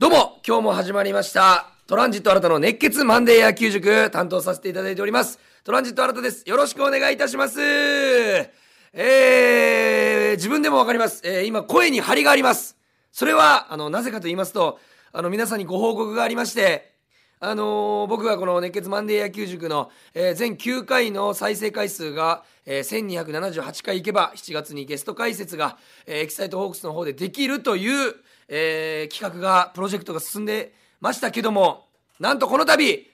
どうも、今日も始まりました。トランジット新たの熱血マンデー野球塾担当させていただいております。トランジット新たです。よろしくお願いいたします。えー、自分でもわかります。えー、今声に張りがあります。それは、あの、なぜかと言いますと、あの、皆さんにご報告がありまして、あのー僕がこの熱血マンデー野球塾の、えー全9回の再生回数が、えー1278回いけば7月にゲスト解説が、えーエキサイトホークスの方でできるという、えー企画がプロジェクトが進んでましたけどもなんとこの度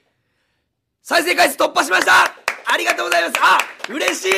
再生回数突破しました。ありがとうございます。あ嬉しい。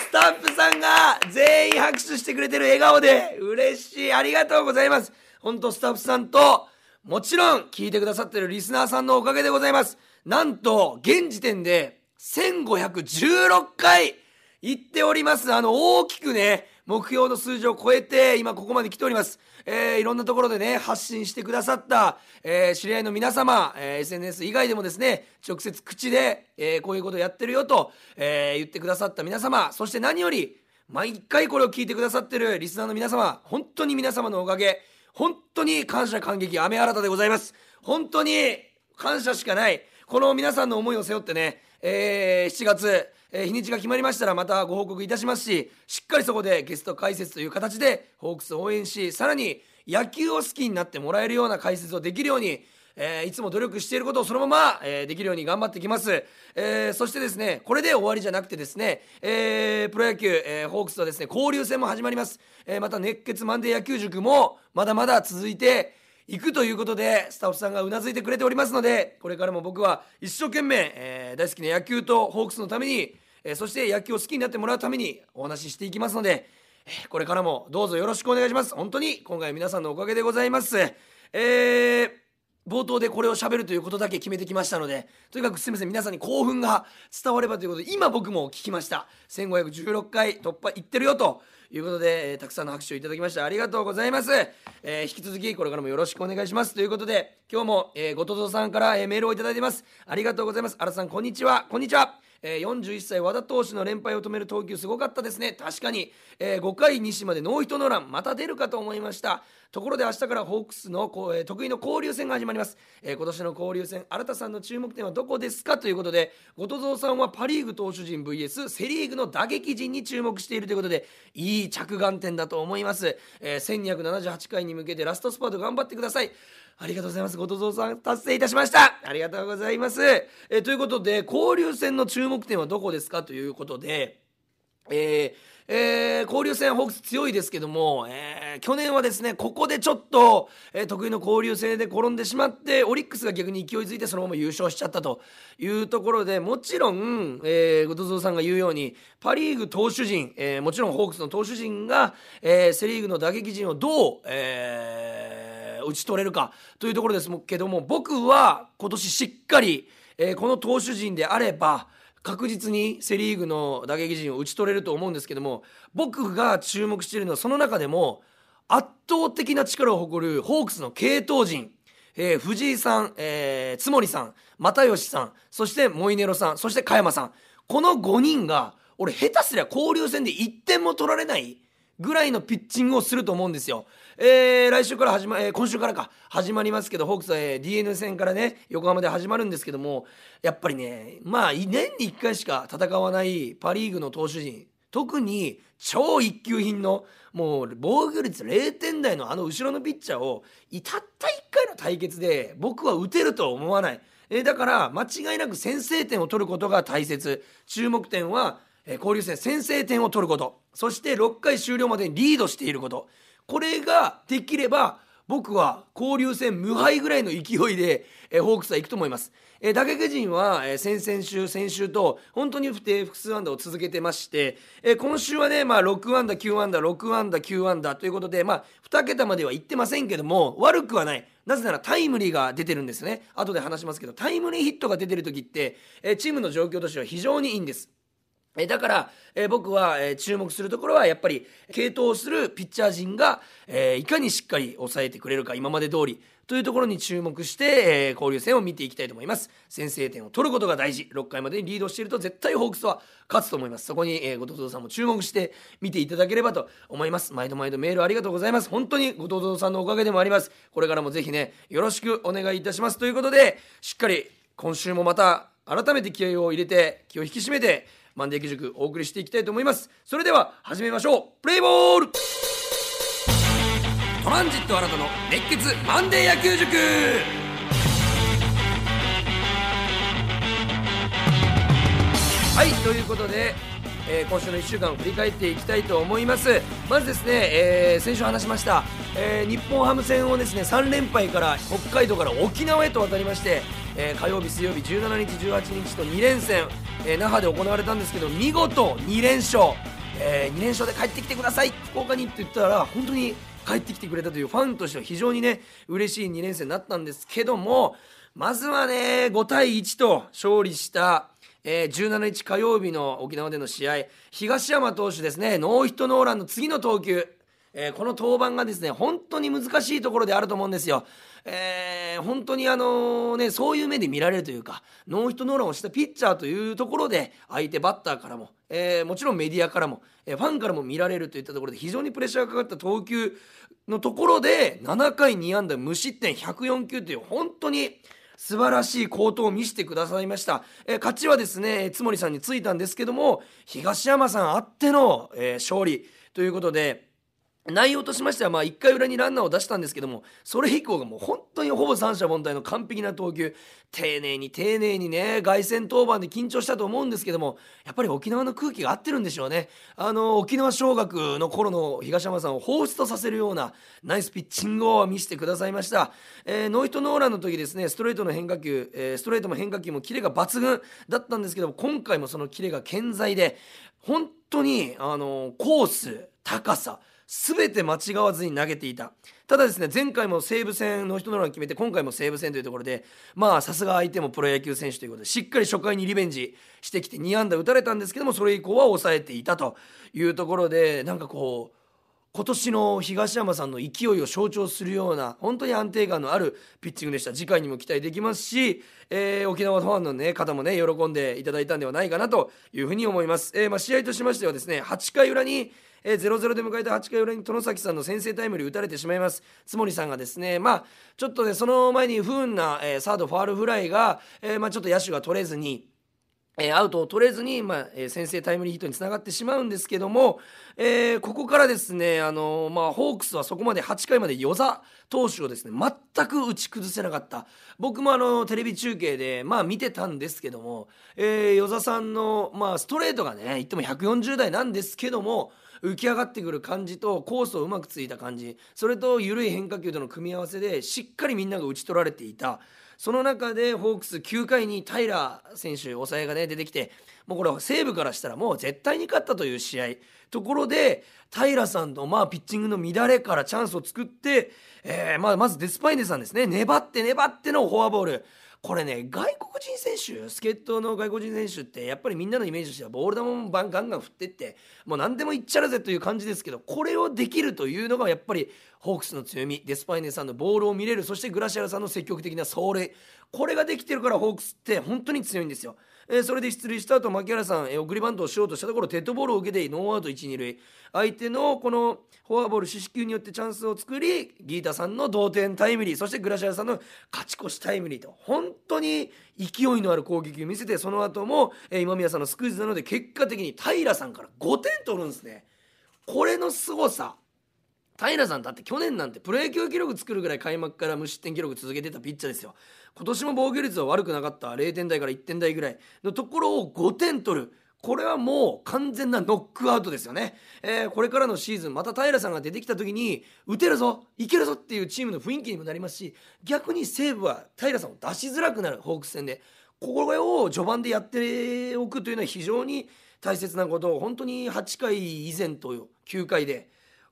スタッフさんが全員拍手してくれてる笑顔で嬉しい。ありがとうございます。本当スタッフさんともちろん聞いてくださってるリスナーさんのおかげでございます。なんと現時点で1516回行っております。あの大きくね目標の数字を超えて今ここまで来ております。えーいろんなところでね発信してくださった、えー知り合いの皆様、えー SNS 以外でもですね直接口で、えーこういうことをやってるよと、えー言ってくださった皆様そして何より毎回これを聞いてくださってるリスナーの皆様本当に皆様のおかげ本当に感謝感激雨新たでございます。本当に感謝しかないこの皆さんの思いを背負ってね、えー7月、えー日にちが決まりましたらまたご報告いたしますししっかりそこでゲスト解説という形でホークスを応援しさらに野球を好きになってもらえるような解説をできるようにえーいつも努力していることをそのまま、えーできるように頑張ってきます、えーそしてですねこれで終わりじゃなくてですね、えープロ野球、えホークスとですね交流戦も始まります、えまた熱血マンデー野球塾もまだまだ続いていくということでスタッフさんがうなずいてくれておりますのでこれからも僕は一生懸命、え大好きな野球とホークスのために、えそして野球を好きになってもらうためにお話ししていきますので、えこれからもどうぞよろしくお願いします。本当に今回皆さんのおかげでございます。えー冒頭でこれを喋るということだけ決めてきましたのでとにかくすみません。皆さんに興奮が伝わればということで今僕も聞きました。1516回突破いってるよということで、えーたくさんの拍手をいただきましてありがとうございます、えー引き続きこれからもよろしくお願いします。ということで今日も、えー、後藤さんから、えメールをいただいてます。ありがとうございます。新さんこんにちは。こんにちは。えー41歳和田投手の連敗を止める投球すごかったですね。確かに、えー5回西までノーヒットノーランまた出るかと思いました。ところで明日からホークスの、得意の交流戦が始まります、えー今年の交流戦新田さんの注目点はどこですか？ということで後藤さんはパ・リーグ投手陣 VS セ・リーグの打撃陣に注目しているということでいい着眼点だと思います、えー1278回に向けてラストスパート頑張ってくださいありがとうございます。後藤さん達成いたしました。ありがとうございます。えということで、交流戦の注目点はどこですか？ということで、えーえー交流戦ホークス強いですけども、えー去年はですねここでちょっと、えー得意の交流戦で転んでしまってオリックスが逆に勢いづいてそのまま優勝しちゃったというところでもちろん、えー、後藤さんが言うようにパ・リーグ投手陣、えーもちろんホークスの投手陣が、えーセ・リーグの打撃陣をどう、えー打ち取れるかというところですけども僕は今年しっかり、えーこの投手陣であれば確実にセ・リーグの打撃陣を打ち取れると思うんですけども僕が注目しているのはその中でも圧倒的な力を誇るホークスの継投陣、えー藤井さん、えー津森さん又吉さんそしてモイネロさんそして加山さんこの5人が俺下手すりゃ交流戦で1点も取られないぐらいのピッチングをすると思うんですよ。えー来週から始ま、えー今週からか。始まりますけどホークスは、えー DNA 戦からね横浜で始まるんですけどもやっぱりねまあ年に1回しか戦わないパ・リーグの投手陣特に超一級品のもう防御率0点台のあの後ろのピッチャーをたった1回の対決で僕は打てるとは思わない。えだから間違いなく先制点を取ることが大切。注目点は、え交流戦先制点を取ること。そして6回終了までにリードしていること。これができれば僕は交流戦無敗ぐらいの勢いで、えーホークスは行くと思います、えー打撃陣は、えー先々週先週と本当に不定複数安打を続けてまして、えー今週はね、まあ、6安打9安打6安打9安打ということで、まあ、2桁までは行ってませんけども悪くはない。なぜならタイムリーが出てるんですね。後で話しますけどタイムリーヒットが出てる時って、えチームの状況としては非常にいいんです。えだから、え僕は、え注目するところはやっぱり継投するピッチャー陣が、えいかにしっかり抑えてくれるか今まで通りというところに注目して、え交流戦を見ていきたいと思います。先制点を取ることが大事。6回までにリードしていると絶対ホークスは勝つと思います。そこに、え後藤さんも注目して見ていただければと思います。毎度毎度メールありがとうございます。本当に後藤さんのおかげでもあります。これからもぜひねよろしくお願いいたします。ということでしっかり今週もまた改めて気合を入れて気を引き締めてマンデー義塾お送りしていきたいと思います。それでは始めましょう。プレイボール!トランジット新たの熱血マンデー野球塾!はいということでえー、今週の1週間を振り返っていきたいと思います。まずですね、えー、先週話しました、えー、日本ハム戦をですね3連敗から北海道から沖縄へと渡りまして、え火曜日水曜日17日18日と2連戦、え那覇で行われたんですけど見事2連勝、え2連勝で帰ってきてください。福岡にって言ったら本当に帰ってきてくれたというファンとしては非常にね嬉しい2連戦になったんですけどもまずはね5対1と勝利したえー、17日火曜日の沖縄での試合東山投手ですねノーヒットノーランの次の投球、えー、この登板がですね本当に難しいところであると思うんですよ。えー、本当にあのねそういう目で見られるというかノーヒットノーランをしたピッチャーというところで相手バッターからも、えー、もちろんメディアからも、えー、ファンからも見られるといったところで非常にプレッシャーがかかった投球のところで7回2安打無失点104球という本当に素晴らしい好投を見せてくださいました、えー、勝ちはですね津森さんについたんですけども東山さんあっての、えー、勝利ということで内容としましては、まあ、1回裏にランナーを出したんですけども、それ以降がもう本当にほぼ三者凡退の完璧な投球、丁寧に丁寧にね、凱旋登板で緊張したと思うんですけども、やっぱり沖縄の空気が合ってるんでしょうね。あの、沖縄尚学の頃の東山さんを放出とさせるようなナイスピッチングを見せてくださいました。えー、ノーヒットノーランの時ですね、ストレートの変化球、えー、ストレートも変化球もキレが抜群だったんですけども、今回もそのキレが健在で、本当に、あの、コース、高さ、全て間違わずに投げていた。ただですね前回も西武戦の人のラン決めて今回も西武戦というところでまあさすが相手もプロ野球選手ということでしっかり初回にリベンジしてきて2安打打たれたんですけどもそれ以降は抑えていたというところでなんかこう今年の東山さんの勢いを象徴するような本当に安定感のあるピッチングでした。次回にも期待できますし、えー、沖縄ファンの、ね、方もね喜んでいただいたんではないかなというふうに思います、えーまあ、試合としましてはですね8回裏にえー、0-0で迎えた8回裏に外崎さんの先制タイムリー打たれてしまいます。津森さんがですねまあちょっとねその前に不運な、えー、サードファールフライが、えーまあ、ちょっと野手が取れずにえアウトを取れずに、まあえ、先制タイムリーヒットにつながってしまうんですけども、えー、ここからですね、あの、まあ、ホークスはそこまで8回まで与座投手をですね全く打ち崩せなかった。僕もあのテレビ中継で、まあ、見てたんですけども、えー、与座さんの、まあ、ストレートがね言っても140代なんですけども浮き上がってくる感じとコースをうまくついた感じそれと緩い変化球との組み合わせでしっかりみんなが打ち取られていた。その中でホークス9回に平選手抑えがね出てきてもうこれは西武からしたらもう絶対に勝ったという試合。ところで平さんのまあピッチングの乱れからチャンスを作って、えー、まあまずデスパイネさんですね。粘って粘ってのフォアボール。これね外国人選手助っ人の外国人選手ってやっぱりみんなのイメージとしてはボール球もガンガン振ってってもう何でもいっちゃらぜという感じですけどこれをできるというのがやっぱりホークスの強みデスパイネさんのボールを見れるそしてグラシアラさんの積極的な走塁これができてるからホークスって本当に強いんですよ。え、それで出塁した後牧原さん、えー、送りバントをしようとしたところデッドボールを受けてノーアウト一二塁相手のこのフォアボール四死球によってチャンスを作りギータさんの同点タイムリーそしてグラシアさんの勝ち越しタイムリーと本当に勢いのある攻撃を見せてその後も、え、今宮さんのスクイズなので結果的に平さんから5点取るんですね。これの凄さ平さんだって去年なんてプロ野球記録作るぐらい開幕から無失点記録続けてたピッチャーですよ。今年も防御率は悪くなかった。0点台から1点台ぐらい。のところを5点取る。これはもう完全なノックアウトですよね、えー、これからのシーズンまた平さんが出てきた時に打てるぞいけるぞっていうチームの雰囲気にもなりますし逆に西武は平さんを出しづらくなるホークス戦でこれを序盤でやっておくというのは非常に大切なこと。を本当に8回以前と9回で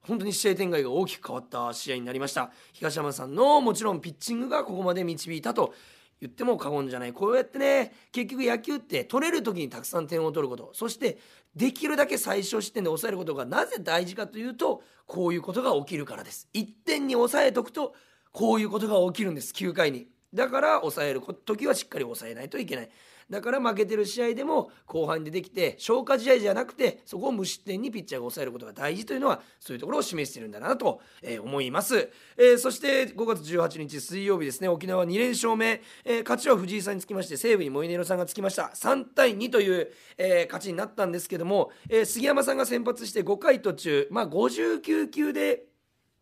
本当に試合展開が大きく変わった試合になりました。東山さんのもちろんピッチングがここまで導いたと言っても過言じゃない。こうやってね結局野球って取れる時にたくさん点を取ること。そしてできるだけ最小失点で抑えることがなぜ大事かというとこういうことが起きるからです。1点に抑えとくとこういうことが起きるんです。9回に。だから抑える時はしっかり抑えないといけない。だから負けてる試合でも後半でできて消化試合じゃなくてそこを無失点にピッチャーが抑えることが大事というのはそういうところを示しているんだなと、えー、思います、えー、そして5月18日水曜日ですね。沖縄2連勝目、えー、勝ちは藤井さんにつきまして西武にモイネロさんがつきました。3対2という、え勝ちになったんですけども、え杉山さんが先発して5回途中まあ59球で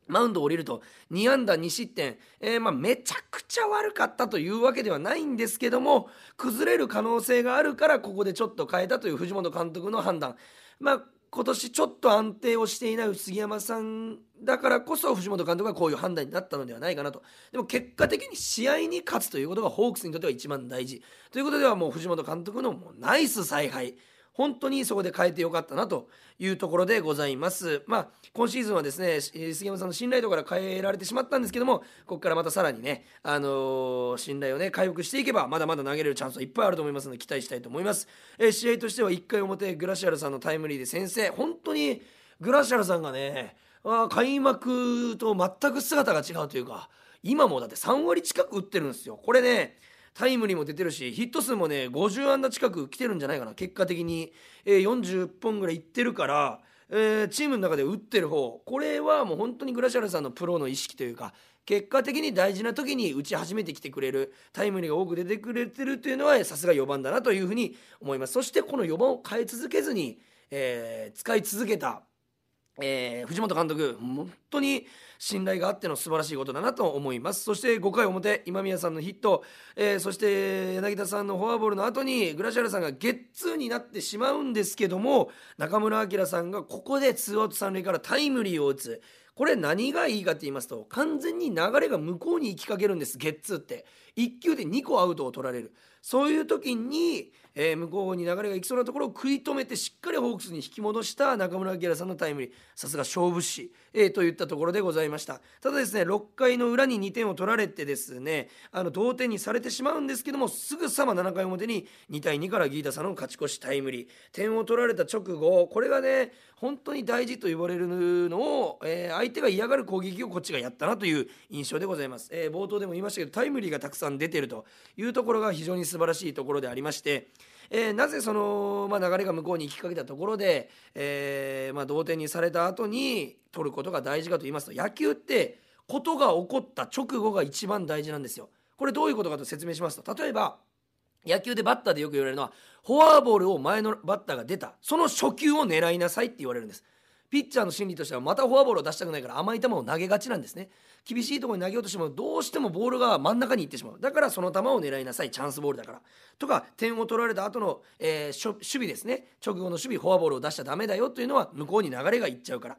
マウンドを降りると2安打2失点、えー、まあめちゃくちゃ悪かったというわけではないんですけども崩れる可能性があるからここでちょっと変えたという藤本監督の判断。まあ今年ちょっと安定をしていない杉山さんだからこそ藤本監督がこういう判断になったのではないかなと。でも結果的に試合に勝つということがホークスにとっては一番大事。ということではもう藤本監督のもうナイス采配。本当にそこで変えてよかったなというところでございます。まあ、今シーズンはですね、杉山さんの信頼度から変えられてしまったんですけども、ここからまたさらにね、あのー、信頼をね、回復していけば、まだまだ投げれるチャンスはいっぱいあると思いますので、期待したいと思います。えー、試合としては1回表、グラシアルさんのタイムリーで先制、本当にグラシアルさんがね、あ開幕と全く姿が違うというか、今もだって3割近く打ってるんですよ。これね、タイムリーも出てるしヒット数もね50安打近く来てるんじゃないかな結果的に、えー、40本ぐらいいってるから、えー、チームの中で打ってる方。これはもう本当にグラシアルさんのプロの意識というか結果的に大事な時に打ち始めてきてくれるタイムリーが多く出てくれてるというのはさすが4番だなというふうに思います。そしてこの4番を変え続けずに、えー、使い続けたえー、藤本監督本当に信頼があっての素晴らしいことだなと思います。そして5回表今宮さんのヒット、えー、そして柳田さんのフォアボールの後にグラシアルさんがゲッツーになってしまうんですけども中村晃さんがここでツーアウト三塁からタイムリーを打つ。これ何がいいかって言いますと完全に流れが向こうに行きかけるんですゲッツーって。1球で2個アウトを取られる。そういう時にえー、向こうに流れがいきそうなところを食い止めてしっかりホークスに引き戻した中村晃さんのタイムリー。さすが勝負師、えー、といったところでございました。ただですね6回の裏に2点を取られてですねあの同点にされてしまうんですけどもすぐさま7回表に2対2からギータさんの勝ち越しタイムリー。点を取られた直後これがね本当に大事と言われるのを、えー、相手が嫌がる攻撃をこっちがやったなという印象でございます、えー、冒頭でも言いましたけどタイムリーがたくさん出てるというところが非常に素晴らしいところでありましてえー、なぜその、まあ、流れが向こうに行きかけたところで、えーまあ、同点にされた後に取ることが大事かと言いますと野球ってことが起こった直後が一番大事なんですよ。これどういうことかと説明しますと例えば野球でバッターでよく言われるのはフォアボールを前のバッターが出たその初球を狙いなさいって言われるんです。ピッチャーの心理としてはまたフォアボールを出したくないから甘い球を投げがちなんですね。厳しいところに投げようとしてもどうしてもボールが真ん中に行ってしまう。だからその球を狙いなさい。チャンスボールだから。とか点を取られた後の、えー、守備ですね。直後の守備フォアボールを出しちゃダメだよというのは向こうに流れがいっちゃうから。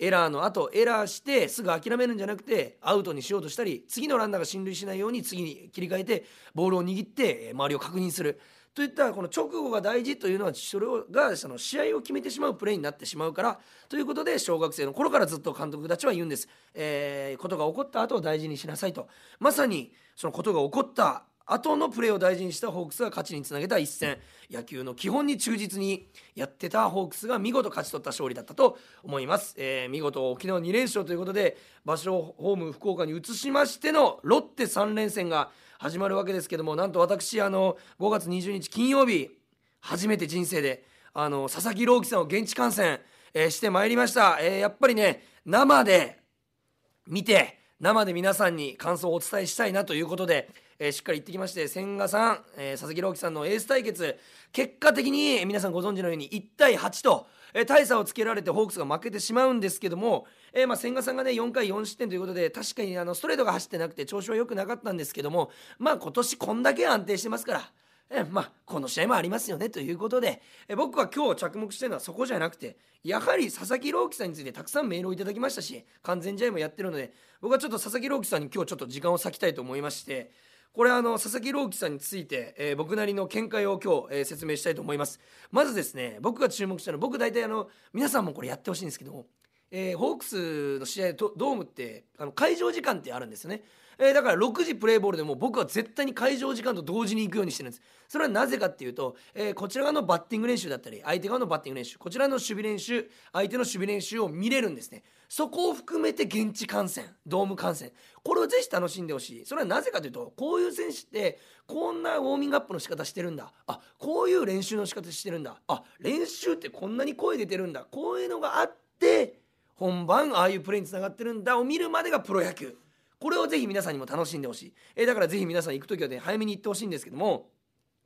エラーの後エラーしてすぐ諦めるんじゃなくてアウトにしようとしたり次のランナーが進塁しないように次に切り替えてボールを握って周りを確認する。といったこの直後が大事というのはそれがその試合を決めてしまうプレーになってしまうからということで小学生の頃からずっと監督たちは言うんです、えー、ことが起こった後を大事にしなさいと。まさにそのことが起こった後のプレーを大事にしたホークスが勝ちにつなげた一戦。野球の基本に忠実にやってたホークスが見事勝ち取った勝利だったと思います、えー、見事沖縄2連勝ということで場所をホーム福岡に移しましてのロッテ3連戦が始まるわけですけどもなんと私あの5月20日金曜日初めて人生であの佐々木朗希さんを現地観戦、えー、してまいりました、えー、やっぱりね生で見て生で皆さんに感想をお伝えしたいなということで、えー、しっかり行ってきまして千賀さん、え佐々木朗希さんのエース対決結果的に皆さんご存知のように1対8と、え大差をつけられてホークスが負けてしまうんですけどもえー、まあ千賀さんがね4回4失点ということで確かにあのストレートが走ってなくて調子は良くなかったんですけどもまあ今年こんだけ安定してますから。えまあ、この試合もありますよねということでえ僕は今日着目してるのはそこじゃなくてやはり佐々木朗希さんについてたくさんメールをいただきましたし完全試合もやってるので僕はちょっと佐々木朗希さんに今日ちょっと時間を割きたいと思いましてこれあの佐々木朗希さんについて、えー、僕なりの見解を今日、えー、説明したいと思います。まずですね僕が注目したのは僕大体あの皆さんもこれやってほしいんですけどもえーホークスの試合ドドームってあの会場時間ってあるんですよね、えーだから6時プレーボールでも僕は絶対に会場時間と同時に行くようにしてるんです。それはなぜかっていうと、えーこちら側のバッティング練習だったり相手側のバッティング練習こちらの守備練習相手の守備練習を見れるんですね。そこを含めて現地観戦ドーム観戦。これをぜひ楽しんでほしい。それはなぜかというとこういう選手ってこんなウォーミングアップの仕方してるんだ。あこういう練習の仕方してるんだ。あ練習ってこんなに声出てるんだ。こういうのがあって本番ああいうプレーにつながってるんだを見るまでがプロ野球。これをぜひ皆さんにも楽しんでほしい、えーだからぜひ皆さん行く時はね早めに行ってほしいんですけども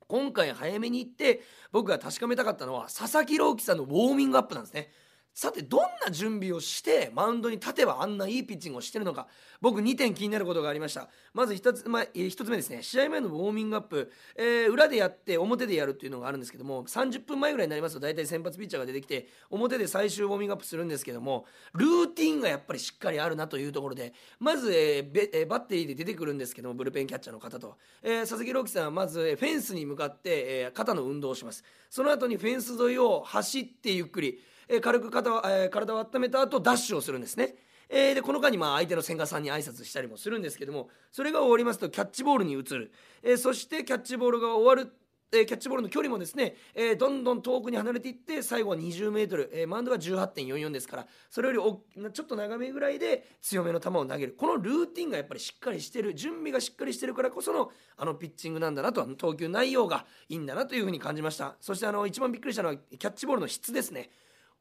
今回早めに行って僕が確かめたかったのは佐々木朗希さんのウォーミングアップなんですね。さてどんな準備をしてマウンドに立てばあんないいピッチングをしてるのか。僕2点気になることがありました。まず1つ,、まあ、えー一つ目ですね。試合前のウォーミングアップ、えー裏でやって表でやるっていうのがあるんですけども30分前ぐらいになりますと大体先発ピッチャーが出てきて表で最終ウォーミングアップするんですけどもルーティンがやっぱりしっかりあるなというところでまず、えーべえーバッテリーで出てくるんですけどもブルペンキャッチャーの方と、えー佐々木朗希さんはまず、フェンスに向かって、えー肩の運動をします。その後にフェンス沿いを走ってゆっくり。え軽く肩、え体を温めた後ダッシュをするんですね。えでこの間にまあ相手の千賀さんに挨拶したりもするんですけどもそれが終わりますとキャッチボールに移る、えそしてキャッチボールが終わるえキャッチボールの距離もですね、えどんどん遠くに離れていって最後は 20m、えーマウンドが18.44ですからそれよりちょっと長めぐらいで強めの球を投げる。このルーティンがやっぱりしっかりしてる。準備がしっかりしてるからこそのあのピッチングなんだなと投球内容がいいんだなというふうに感じました。そしてあの一番びっくりしたのはキャッチボールの質ですね。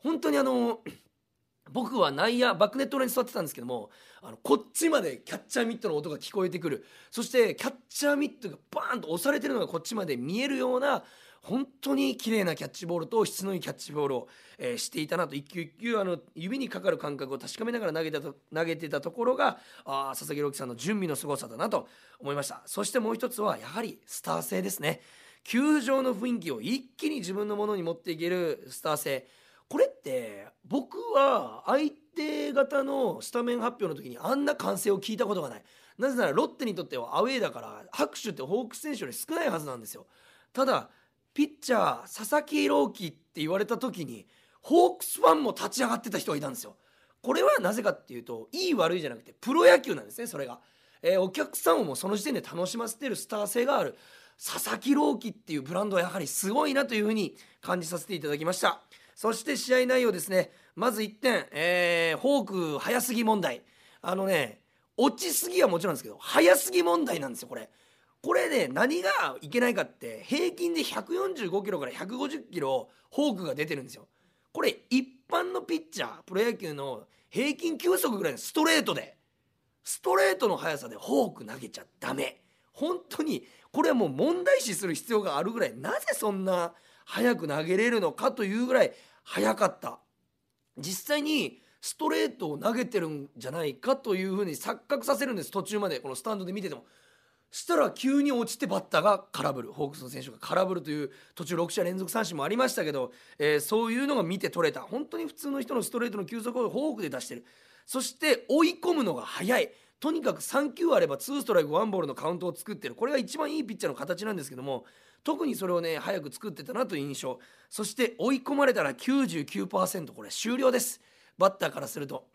本当にあの 僕は内野バックネット裏に座ってたんですけどもあのこっちまでキャッチャーミットの音が聞こえてくる。そしてキャッチャーミットがバーンと押されてるのがこっちまで見えるような本当に綺麗なキャッチボールと質のいいキャッチボールを、えーしていたなと。一球一球あの指にかかる感覚を確かめながら投げたと投げてたところがあ佐々木朗希さんの準備の凄さだなと思いました。そしてもう一つはやはりスター性ですね。球場の雰囲気を一気に自分のものに持っていけるスター性。これって僕は相手方のスタメン発表の時にあんな歓声を聞いたことがない。なぜならロッテにとってはアウェーだから拍手ってホークス選手より少ないはずなんですよ。ただピッチャー佐々木朗希って言われた時にホークスファンも立ち上がってた人がいたんですよ。これはなぜかっていうといい悪いじゃなくてプロ野球なんですねそれが、えーお客さんをもうその時点で楽しませてるスター性がある。佐々木朗希っていうブランドはやはりすごいなというふうに感じさせていただきました。そして試合内容ですね。まず1点、えー、フォーク早すぎ問題。あのね落ちすぎはもちろんですけど早すぎ問題なんですよこれ。これね何がいけないかって平均で145キロから150キロフォークが出てるんですよ。これ一般のピッチャープロ野球の平均球速ぐらいのストレートでストレートの速さでフォーク投げちゃダメ。本当にこれはもう問題視する必要があるぐらい。なぜそんな速く投げれるのかというぐらい速かった。実際にストレートを投げてるんじゃないかというふうに錯覚させるんです。途中までこのスタンドで見てても。したら急に落ちてバッターが空振るホークスの選手が空振るという途中6者連続三振もありましたけど、えーそういうのが見て取れた。本当に普通の人のストレートの球速をフォークで出してる。そして追い込むのが早い。とにかく3球あれば2ストライク1ボールのカウントを作ってる。これが一番いいピッチャーの形なんですけども特にそれをね早く作ってたなという印象。そして追い込まれたら99%これ終了です。バッターからすると。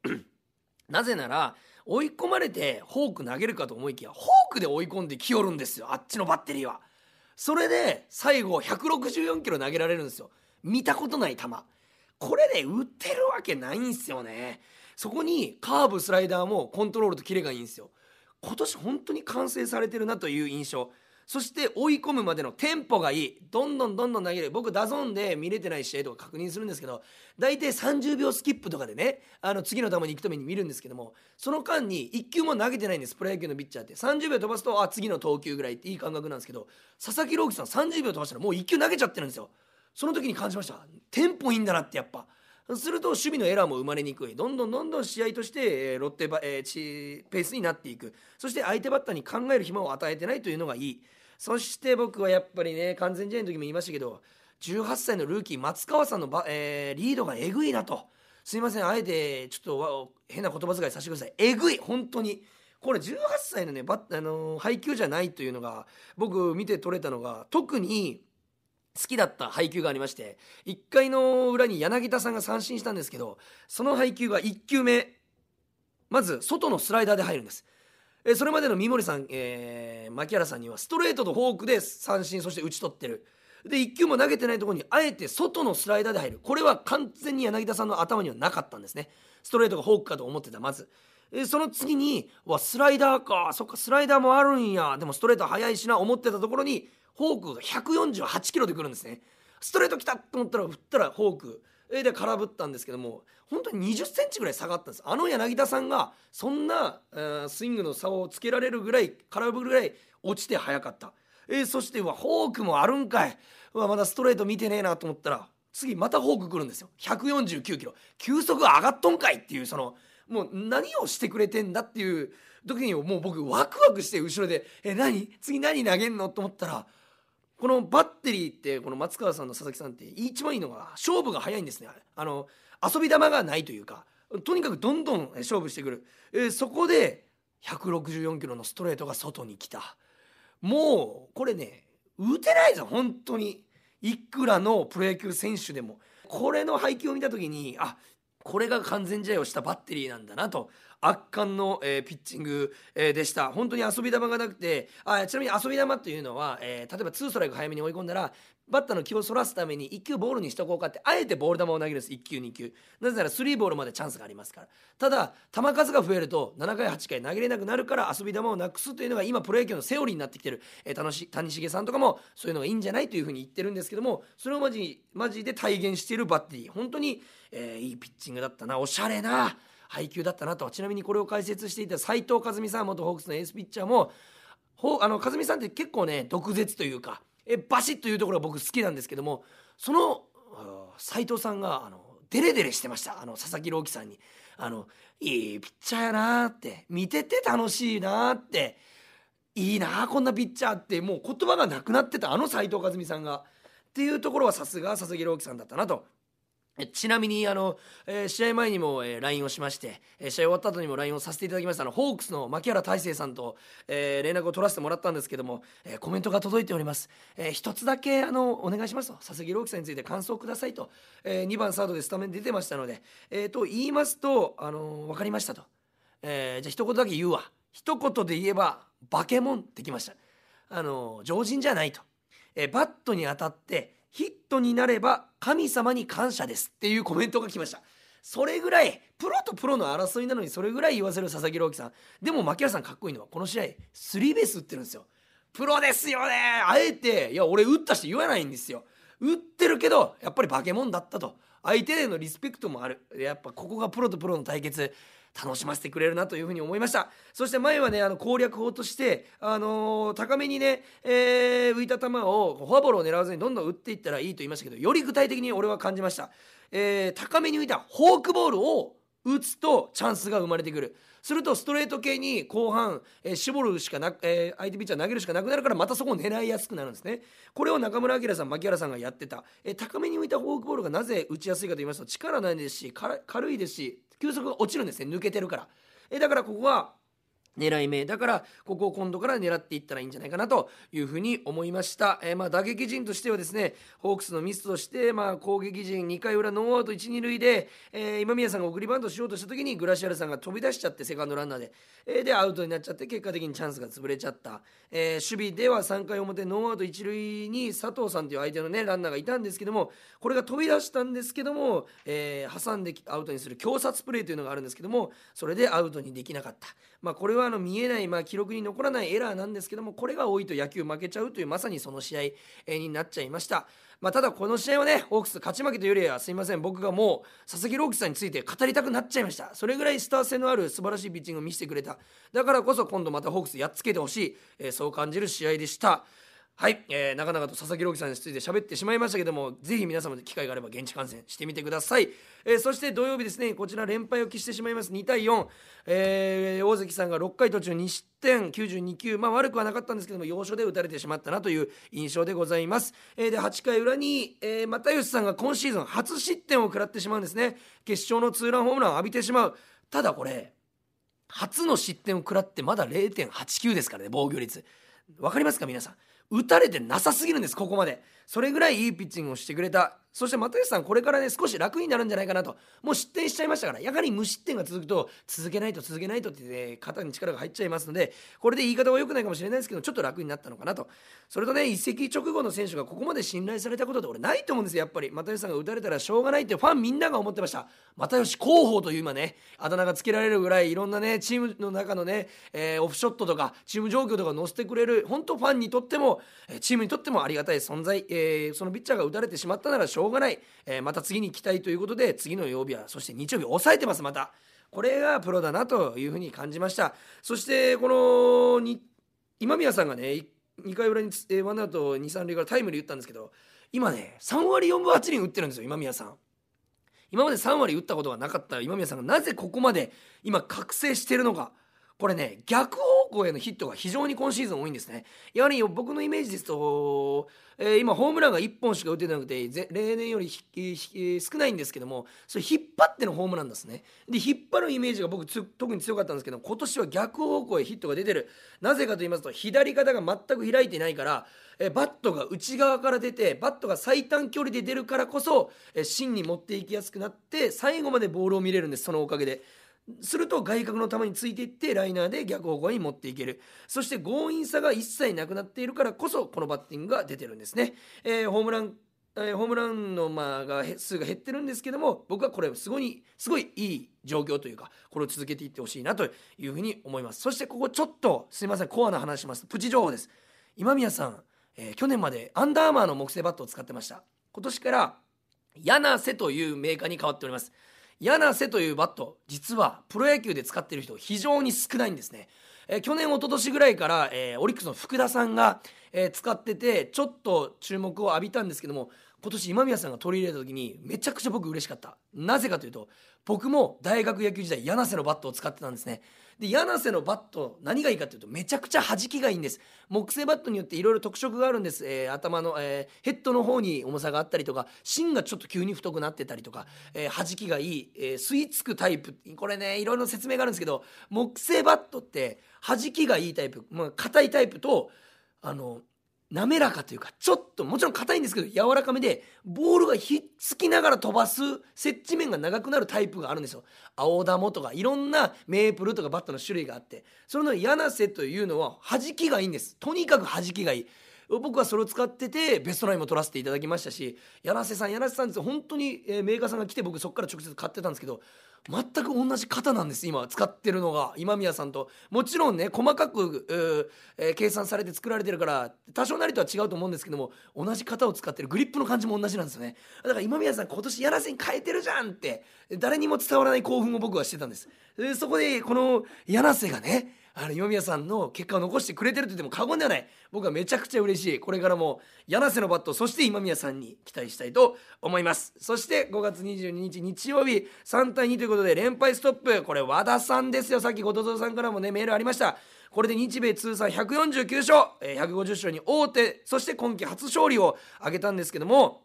なぜなら追い込まれてフォーク投げるかと思いきやフォークで追い込んできよるんですよ。あっちのバッテリーは。それで最後164キロ投げられるんですよ。見たことない球。これね打ってるわけないんですよね。そこにカーブスライダーもコントロールとキレがいいんですよ。今年本当に完成されてるなという印象。そして追い込むまでのテンポがいい。どんどんどんどん投げる。僕 DAZN で見れてない試合とか確認するんですけど大体30秒スキップとかでねあの次の球に行くために見るんですけどもその間に1球も投げてないんです。プロ野球のピッチャーって。30秒飛ばすとあ次の投球ぐらいっていい感覚なんですけど佐々木朗希さん30秒飛ばしたらもう1球投げちゃってるんですよ。その時に感じました。テンポいいんだなってやっぱ。すると守備のエラーも生まれにくい。どんどんどんどん試合としてロッテバ、えーペースになっていく。そして相手バッターに考える暇を与えてないというのがいい。そして僕はやっぱりね完全試合の時も言いましたけど18歳のルーキー松川さんのば、えーリードがえぐいなと。すいませんあえてちょっと変な言葉遣いさせてください。えぐい本当に。これ18歳のねバ、あのー配球じゃないというのが僕見て取れたのが特に好きだった配球がありまして1回の裏に柳田さんが三振したんですけどその配球が1球目まず外のスライダーで入るんです。えそれまでの三森さん、えー、牧原さんにはストレートとフォークで三振そして打ち取ってる。で1球も投げてないところにあえて外のスライダーで入る。これは完全に柳田さんの頭にはなかったんですね。ストレートがフォークかと思ってたまず。えその次にわスライダーか。そっかスライダーもあるんや。でもストレート速いしな思ってたところにフォークが148キロで来るんですね。ストレート来たと思ったら振ったらフォーク。で空振ったんですけども本当に20センチぐらい下がったんです。あの柳田さんがそんな、えー、スイングの差をつけられるぐらい空振るぐらい落ちて速かった、えー、そしてフォークもあるんかい。まだストレート見てねえなと思ったら次またフォーク来るんですよ。149キロ。球速上がっとんかいっていうそのもう何をしてくれてんだっていう時にもう僕ワクワクして後ろで「え何？次何投げんの?」と思ったらこのバッテリーってこの松川さんの佐々木さんって一番いいのが勝負が早いんですね。あの遊び球がないというかとにかくどんどん勝負してくる、えー、そこで164キロのストレートが外に来た。もうこれね打てないぞ本当に。いくらのプロ野球選手でも。これの配球を見た時にあこれが完全試合をしたバッテリーなんだなと。圧巻の、えー、ピッチング、えー、でした。本当に遊び球がなくてあちなみに遊び球というのは、えー、例えばツーストライク早めに追い込んだらバッターの気をそらすために1球ボールにしとこうかってあえてボール球を投げるんです。1球2球。なぜなら3ボールまでチャンスがありますから。ただ球数が増えると7回8回投げれなくなるから遊び球をなくすというのが今プロ野球のセオリーになってきてる、えー、し谷繁さんとかもそういうのがいいんじゃないというふうに言ってるんですけどもそれをマジマジで体現しているバッテリー。本当に、えー、いいピッチングだったな。おしゃれな配球だったなと。ちなみにこれを解説していた斉藤和美さん元ホークスのエースピッチャーもほあの和美さんって結構ね毒舌というかえバシッというところが僕好きなんですけどもその斉藤さんがあのデレデレしてました。あの佐々木朗希さんに。あのいいピッチャーやなって。見てて楽しいなって。いいなこんなピッチャーって。もう言葉がなくなってたあの斉藤和美さんが。っていうところはさすが佐々木朗希さんだったなと。ちなみにあの、えー、試合前にも、えー、LINE をしまして、えー、試合終わった後にも LINE をさせていただきました。あのホークスの牧原大成さんと、えー、連絡を取らせてもらったんですけども、えー、コメントが届いております、えー、一つだけあのお願いしますと。佐々木朗希さんについて感想をくださいと、えー、2番サードでスタメン出てましたので、えー、と言いますと、あのー、分かりましたと、えー、じゃあ一言だけ言うわ。一言で言えばバケモンってきました。あのー、常人じゃないと、えー、バットに当たってヒットになれば神様に感謝ですっていうコメントが来ました。それぐらいプロとプロの争いなのにそれぐらい言わせる佐々木朗希さん。でも牧原さんかっこいいのはこの試合スリーベース打ってるんですよ。プロですよね。あえていや俺打ったし言わないんですよ。打ってるけどやっぱり化け物だったと。相手へのリスペクトもある。やっぱここがプロとプロの対決。楽しませてくれるなというふうに思いました。そして前はねあの攻略法として、あのー、高めにね、えー、浮いた球をフォアボールを狙わずにどんどん打っていったらいいと言いましたけどより具体的に俺は感じました、えー、高めに浮いたフォークボールを打つとチャンスが生まれてくる。するとストレート系に後半、えー、絞るしかなく、えー、相手ピッチャー投げるしかなくなるからまたそこを狙いやすくなるんですね。これを中村晃さん牧原さんがやってた、えー、高めに浮いたフォークボールがなぜ打ちやすいかと言いますと力ないですし軽いですし球速が落ちるんですね。抜けてるから。えだからここは狙い目。だからここを今度から狙っていったらいいんじゃないかなというふうに思いました、えー、まあ打撃陣としてはですねホークスのミスとしてまあ攻撃陣2回裏ノーアウト1、2塁で、えー、今宮さんが送りバントしようとした時にグラシアルさんが飛び出しちゃってセカンドランナーで、えー、でアウトになっちゃって結果的にチャンスが潰れちゃった、え守備では3回表ノーアウト1塁に佐藤さんという相手のねランナーがいたんですけどもこれが飛び出したんですけども、え挟んでアウトにする挟殺プレーというのがあるんですけどもそれでアウトにできなかった。まあこれはあの見えない、まあ、記録に残らないエラーなんですけどもこれが多いと野球負けちゃうというまさにその試合になっちゃいました。まあ、ただこの試合はねホークス勝ち負けというよりはすいません僕がもう佐々木朗希さんについて語りたくなっちゃいました。それぐらいスター性のある素晴らしいピッチングを見せてくれた。だからこそ今度またホークスやっつけてほしい、えー、そう感じる試合でした。はい、えー、長々と佐々木朗希さんについて喋ってしまいましたけどもぜひ皆様で機会があれば現地観戦してみてください、えー、そして土曜日ですねこちら連敗を喫してしまいます。2対4、えー、大関さんが6回途中2失点92球。まあ悪くはなかったんですけども要所で打たれてしまったなという印象でございます、えー、で8回裏に、えー、又吉さんが今シーズン初失点を食らってしまうんですね。決勝のツーランホームランを浴びてしまう。ただこれ初の失点を食らってまだ0.89ですからね防御率。分かりますか皆さん。打たれてなさすぎるんですここまで。それぐらいいいピッチングをしてくれたそして又吉さんこれからね少し楽になるんじゃないかなと。もう失点しちゃいましたから。やはり無失点が続くと続けないと続けないとって、ね、肩に力が入っちゃいますのでこれで言い方は良くないかもしれないですけどちょっと楽になったのかなと。それとね移籍直後の選手がここまで信頼されたことって俺ないと思うんですよやっぱり。又吉さんが打たれたらしょうがないってファンみんなが思ってました。又吉広報という今ねあだ名がつけられるぐらいいろんなねチームの中のね、えー、オフショットとかチーム状況とか載せてくれる本当ファンにとってもチームにとってもありがたい存在、えー、そのピッチャーが打たれてしまったならしょううがない、えーまた次に期待ということで次の曜日はそして日曜日抑えてますまた。これがプロだなというふうに感じました。そしてこのに今宮さんがね2回裏にワンアウト23塁からタイムリー打ったんですけど今ね3割4分8厘打ってるんですよ今宮さん。今まで3割打ったことがなかった今宮さんがなぜここまで今覚醒してるのか。これね逆方向へのヒットが非常に今シーズン多いんですね。やはり僕のイメージですと、えー、今ホームランが1本しか打てなくて例年より少ないんですけどもそれ引っ張ってのホームランですね。で引っ張るイメージが僕特に強かったんですけど今年は逆方向へヒットが出てる。なぜかと言いますと左肩が全く開いてないからえバットが内側から出てバットが最短距離で出るからこそえ芯に持っていきやすくなって最後までボールを見れるんですそのおかげで。すると外角の球についていってライナーで逆方向に持っていける。そして強引さが一切なくなっているからこそこのバッティングが出てるんですね、えー、ホームラン、ホームランの数が減ってるんですけども僕はこれすごいすごいいい状況というかこれを続けていってほしいなというふうに思います。そしてここちょっとすいませんコアな話します。プチ情報です。今宮さん、えー、去年までアンダーマーの木製バットを使ってました。今年から柳瀬というメーカーに変わっております。柳瀬というバット実はプロ野球で使っている人非常に少ないんですね、えー、去年一昨年ぐらいから、えー、オリックスの福田さんが、えー、使っててちょっと注目を浴びたんですけども今年今宮さんが取り入れた時にめちゃくちゃ僕嬉しかった。なぜかというと僕も大学野球時代ヤナセのバットを使ってたんですね。でヤナセのバット何がいいかというとめちゃくちゃ弾きがいいんです。木製バットによっていろいろ特色があるんです、えー、頭の、えー、ヘッドの方に重さがあったりとか芯がちょっと急に太くなってたりとか、えー、弾きがいい、えー、吸い付くタイプ。これねいろいろ説明があるんですけど木製バットって弾きがいいタイプまあ硬いタイプとあの滑らかというかちょっともちろん硬いんですけど柔らかめでボールがひっつきながら飛ばす接地面が長くなるタイプがあるんですよ。青玉とかいろんなメープルとかバットの種類があって。それの柳瀬というのは弾きがいいんです。とにかく弾きがいい。僕はそれを使っててベストナインも取らせていただきましたし柳瀬さん柳瀬さんです本当に、メーカーさんが来て僕そこから直接買ってたんですけど全く同じ型なんです今使ってるのが。今宮さんと。もちろんね細かく、えー、計算されて作られてるから多少なりとは違うと思うんですけども同じ型を使ってる。グリップの感じも同じなんですよね。だから今宮さん今年柳瀬に変えてるじゃんって誰にも伝わらない興奮を僕はしてたんです。でそこでこの柳瀬がねあの今宮さんの結果を残してくれてると言っても過言ではない。僕はめちゃくちゃ嬉しい。これからも柳瀬のバットそして今宮さんに期待したいと思います。そして5月22日日曜日3対2ということで連敗ストップ。これ和田さんですよ。さっき後藤さんからもねメールありました。これで日米通算149勝。150勝に王手。そして今季初勝利を挙げたんですけども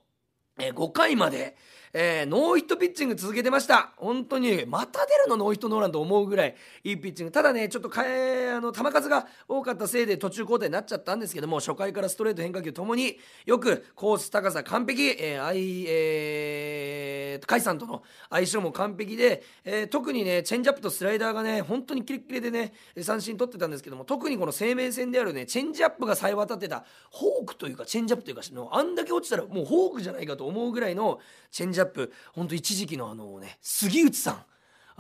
5回までえー、ノーヒットピッチング続けてました。本当にまた出るの？ノーヒットノーランと思うぐらいいいピッチング。ただねちょっとかえあの球数が多かったせいで途中交代になっちゃったんですけども初回からストレート変化球ともによくコース高さ完璧、えー、いえー、甲斐さんとの相性も完璧で、えー、特にねチェンジアップとスライダーがね本当にキレッキレでね三振取ってたんですけども特にこの生命線であるねチェンジアップがさえ渡ってたフォークというかチェンジアップというかあんだけ落ちたらもうフォークじゃないかと思うぐらいのチェンジアップほんと一時期のあのね杉内さん。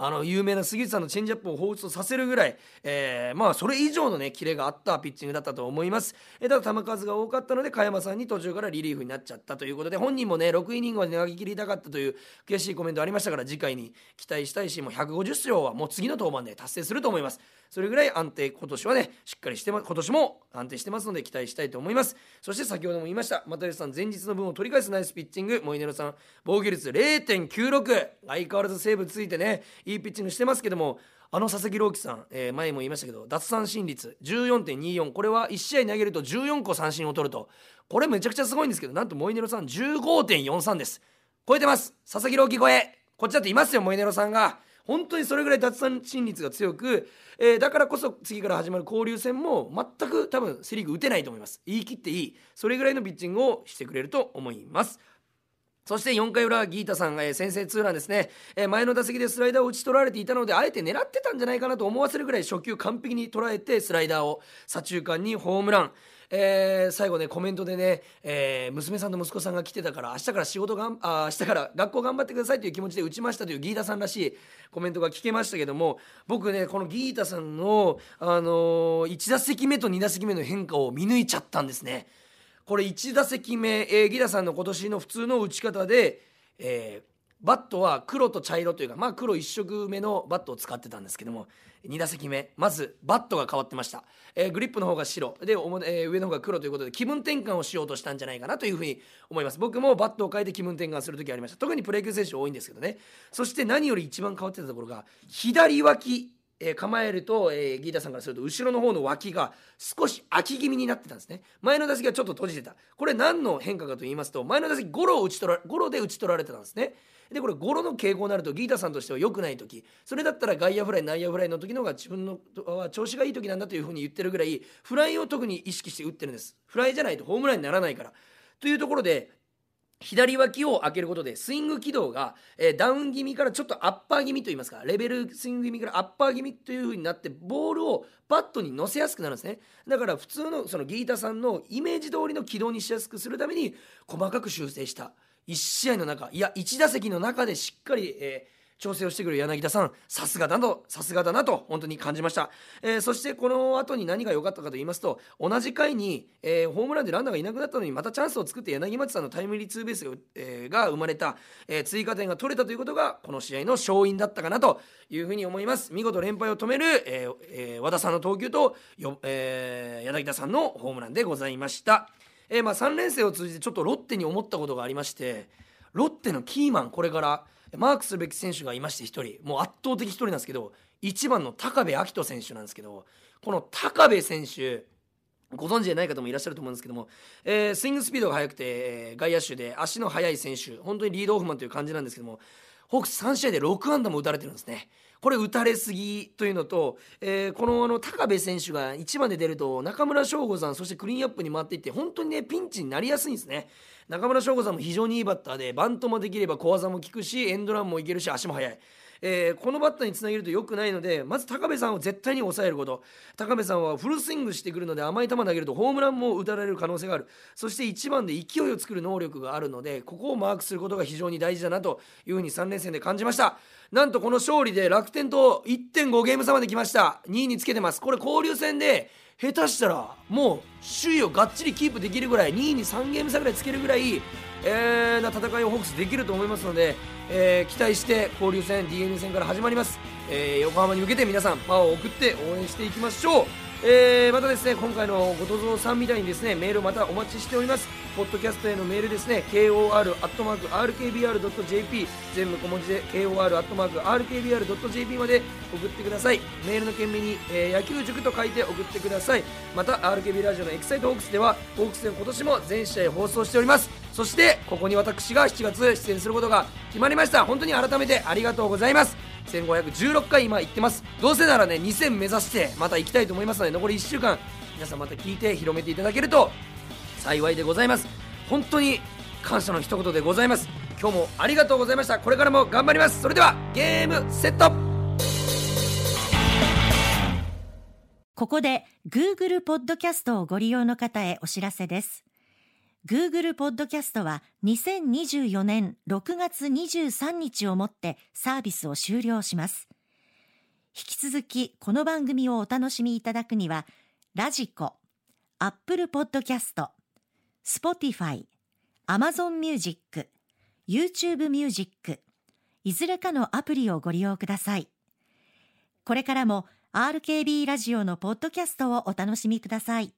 あの有名な杉内さんのチェンジアップを放出させるぐらい、えー、まあそれ以上のねキレがあったピッチングだったと思います、えー、ただ球数が多かったので加山さんに途中からリリーフになっちゃったということで本人もね6イニングまで投げ切りたかったという悔しいコメントありましたから次回に期待したいしもう150勝はもう次の登板で達成すると思います。それぐらい安定今年はねしっかりしてま今年も安定してますので期待したいと思います。そして先ほども言いました又吉さん前日の分を取り返すナイスピッチング。モイネロさん防御率0.96相変わらずセーブついてねいいピッチングしてますけどもあの佐々木朗希さん、えー、前も言いましたけど奪三振率14.24これは1試合投げると14個三振を取るとこれめちゃくちゃすごいんですけどなんとモイネロさん15.43です。超えてます。佐々木朗希超え。こっちだっていますよモイネロさんが。本当にそれぐらい奪三振率が強く、えー、だからこそ次から始まる交流戦も全く多分セ・リーグ打てないと思います。言い切っていい。それぐらいのピッチングをしてくれると思います。そして4回裏ギータさんが、えー、先制ツーランですね、えー、前の打席でスライダーを打ち取られていたのであえて狙ってたんじゃないかなと思わせるぐらい初球完璧に捉えてスライダーを左中間にホームランえー、最後ねコメントでね、え、娘さんと息子さんが来てたから明日から仕事がんあ明日から学校頑張ってくださいという気持ちで打ちましたというギータさんらしいコメントが聞けましたけども僕ねこのギータさんの、あのー、1打席目と2打席目の変化を見抜いちゃったんですね。これ1打席目、えー、ギータさんの今年の普通の打ち方で、えー、バットは黒と茶色というかまあ黒1色目のバットを使ってたんですけども2打席目まずバットが変わってました、えー、グリップの方が白。で、えー、上の方が黒ということで気分転換をしようとしたんじゃないかなというふうに思います。僕もバットを変えて気分転換する時ありました。特にプロ野球選手多いんですけどね。そして何より一番変わってたところが左脇えー、構えると、えー、ギータさんからすると後ろの方の脇が少し空き気味になってたんですね。前の打席はちょっと閉じてた。これ何の変化かと言いますと前の打席ゴロを打ち取らゴロで打ち取られてたんですね。でこれゴロの傾向になるとギータさんとしては良くない時。それだったら外野フライ内野フライの時の方が自分のは調子がいい時なんだというふうに言ってるぐらいフライを特に意識して打ってるんです。フライじゃないとホームランにならないから。というところで左脇を開けることでスイング軌道が、えー、ダウン気味からちょっとアッパー気味といいますかレベルスイング気味からアッパー気味という風になってボールをバットに乗せやすくなるんですね。だから普通のそのギータさんのイメージ通りの軌道にしやすくするために細かく修正した。1試合の中いや1打席の中でしっかり、えー調整をしてくる柳田さんさすがだとさすがだなと本当に感じました、えー、そしてこの後に何が良かったかと言いますと同じ回に、えー、ホームランでランナーがいなくなったのにまたチャンスを作って柳町さんのタイムリーツーベースが,、えー、が生まれた、え追加点が取れたということがこの試合の勝因だったかなというふうに思います。見事連敗を止める、ええ和田さんの投球とよ、え柳田さんのホームランでございました、えまあ、3連戦を通じてちょっとロッテに思ったことがありましてロッテのキーマンこれからマークするべき選手がいまして1人。もう圧倒的1人なんですけど1番の高部明人選手なんですけどこの高部選手ご存知でない方もいらっしゃると思うんですけども、えー、スイングスピードが速くて、えー、外野手で足の速い選手本当にリードオフマンという感じなんですけどもホークス3試合で6安打も打たれてるんですね。これ打たれすぎというのと、えー、このあの高部選手が1番で出ると中村翔吾さんそしてクリーンアップに回っていって本当にねピンチになりやすいんですね。中村翔吾さんも非常にいいバッターでバントもできれば小技も効くしエンドランもいけるし足も速い。えー、このバッターにつなげると良くないのでまず高部さんを絶対に抑えること。高部さんはフルスイングしてくるので甘い球投げるとホームランも打たれる可能性がある。そして1番で勢いを作る能力があるのでここをマークすることが非常に大事だなというふうに3連戦で感じました。なんとこの勝利で楽天と1.5ゲーム差まで来ました。2位につけてます。これ交流戦で下手したらもう首位をがっちりキープできるぐらい2位に3ゲーム差ぐらいつけるぐらい、えー、な戦いをホークスできると思いますので、えー、期待して交流戦 d n a 戦から始まります、えー、横浜に向けて皆さんパワーを送って応援していきましょう。えー、またですね今回の後藤蔵さんみたいにですねメールをまたお待ちしております。ポッドキャストへのメールですね kor.rkbr.jp 全部小文字で kor.rkbr.jp まで送ってください。メールの件名に、えー、野球塾と書いて送ってください。また RKB ラジオのエキサイトホークスではホークスで今年も全試合放送しております。そしてここに私が7月出演することが決まりました。本当に改めてありがとうございます。1516回今行ってます。どうせならね2000目指してまた行きたいと思いますので残り1週間皆さんまた聞いて広めていただけると幸いでございます。本当に感謝の一言でございます。今日もありがとうございました。これからも頑張ります。それではゲームセット。ここで Google ポッドキャストをご利用の方へお知らせです。Google ポッドキャストは2024年6月23日をもってサービスを終了します。引き続きこの番組をお楽しみいただくには、 radiko、Apple Podcast、Spotify、Amazon Music、YouTube Music、いずれかのアプリをご利用ください。これからも RKB ラジオのポッドキャストをお楽しみください。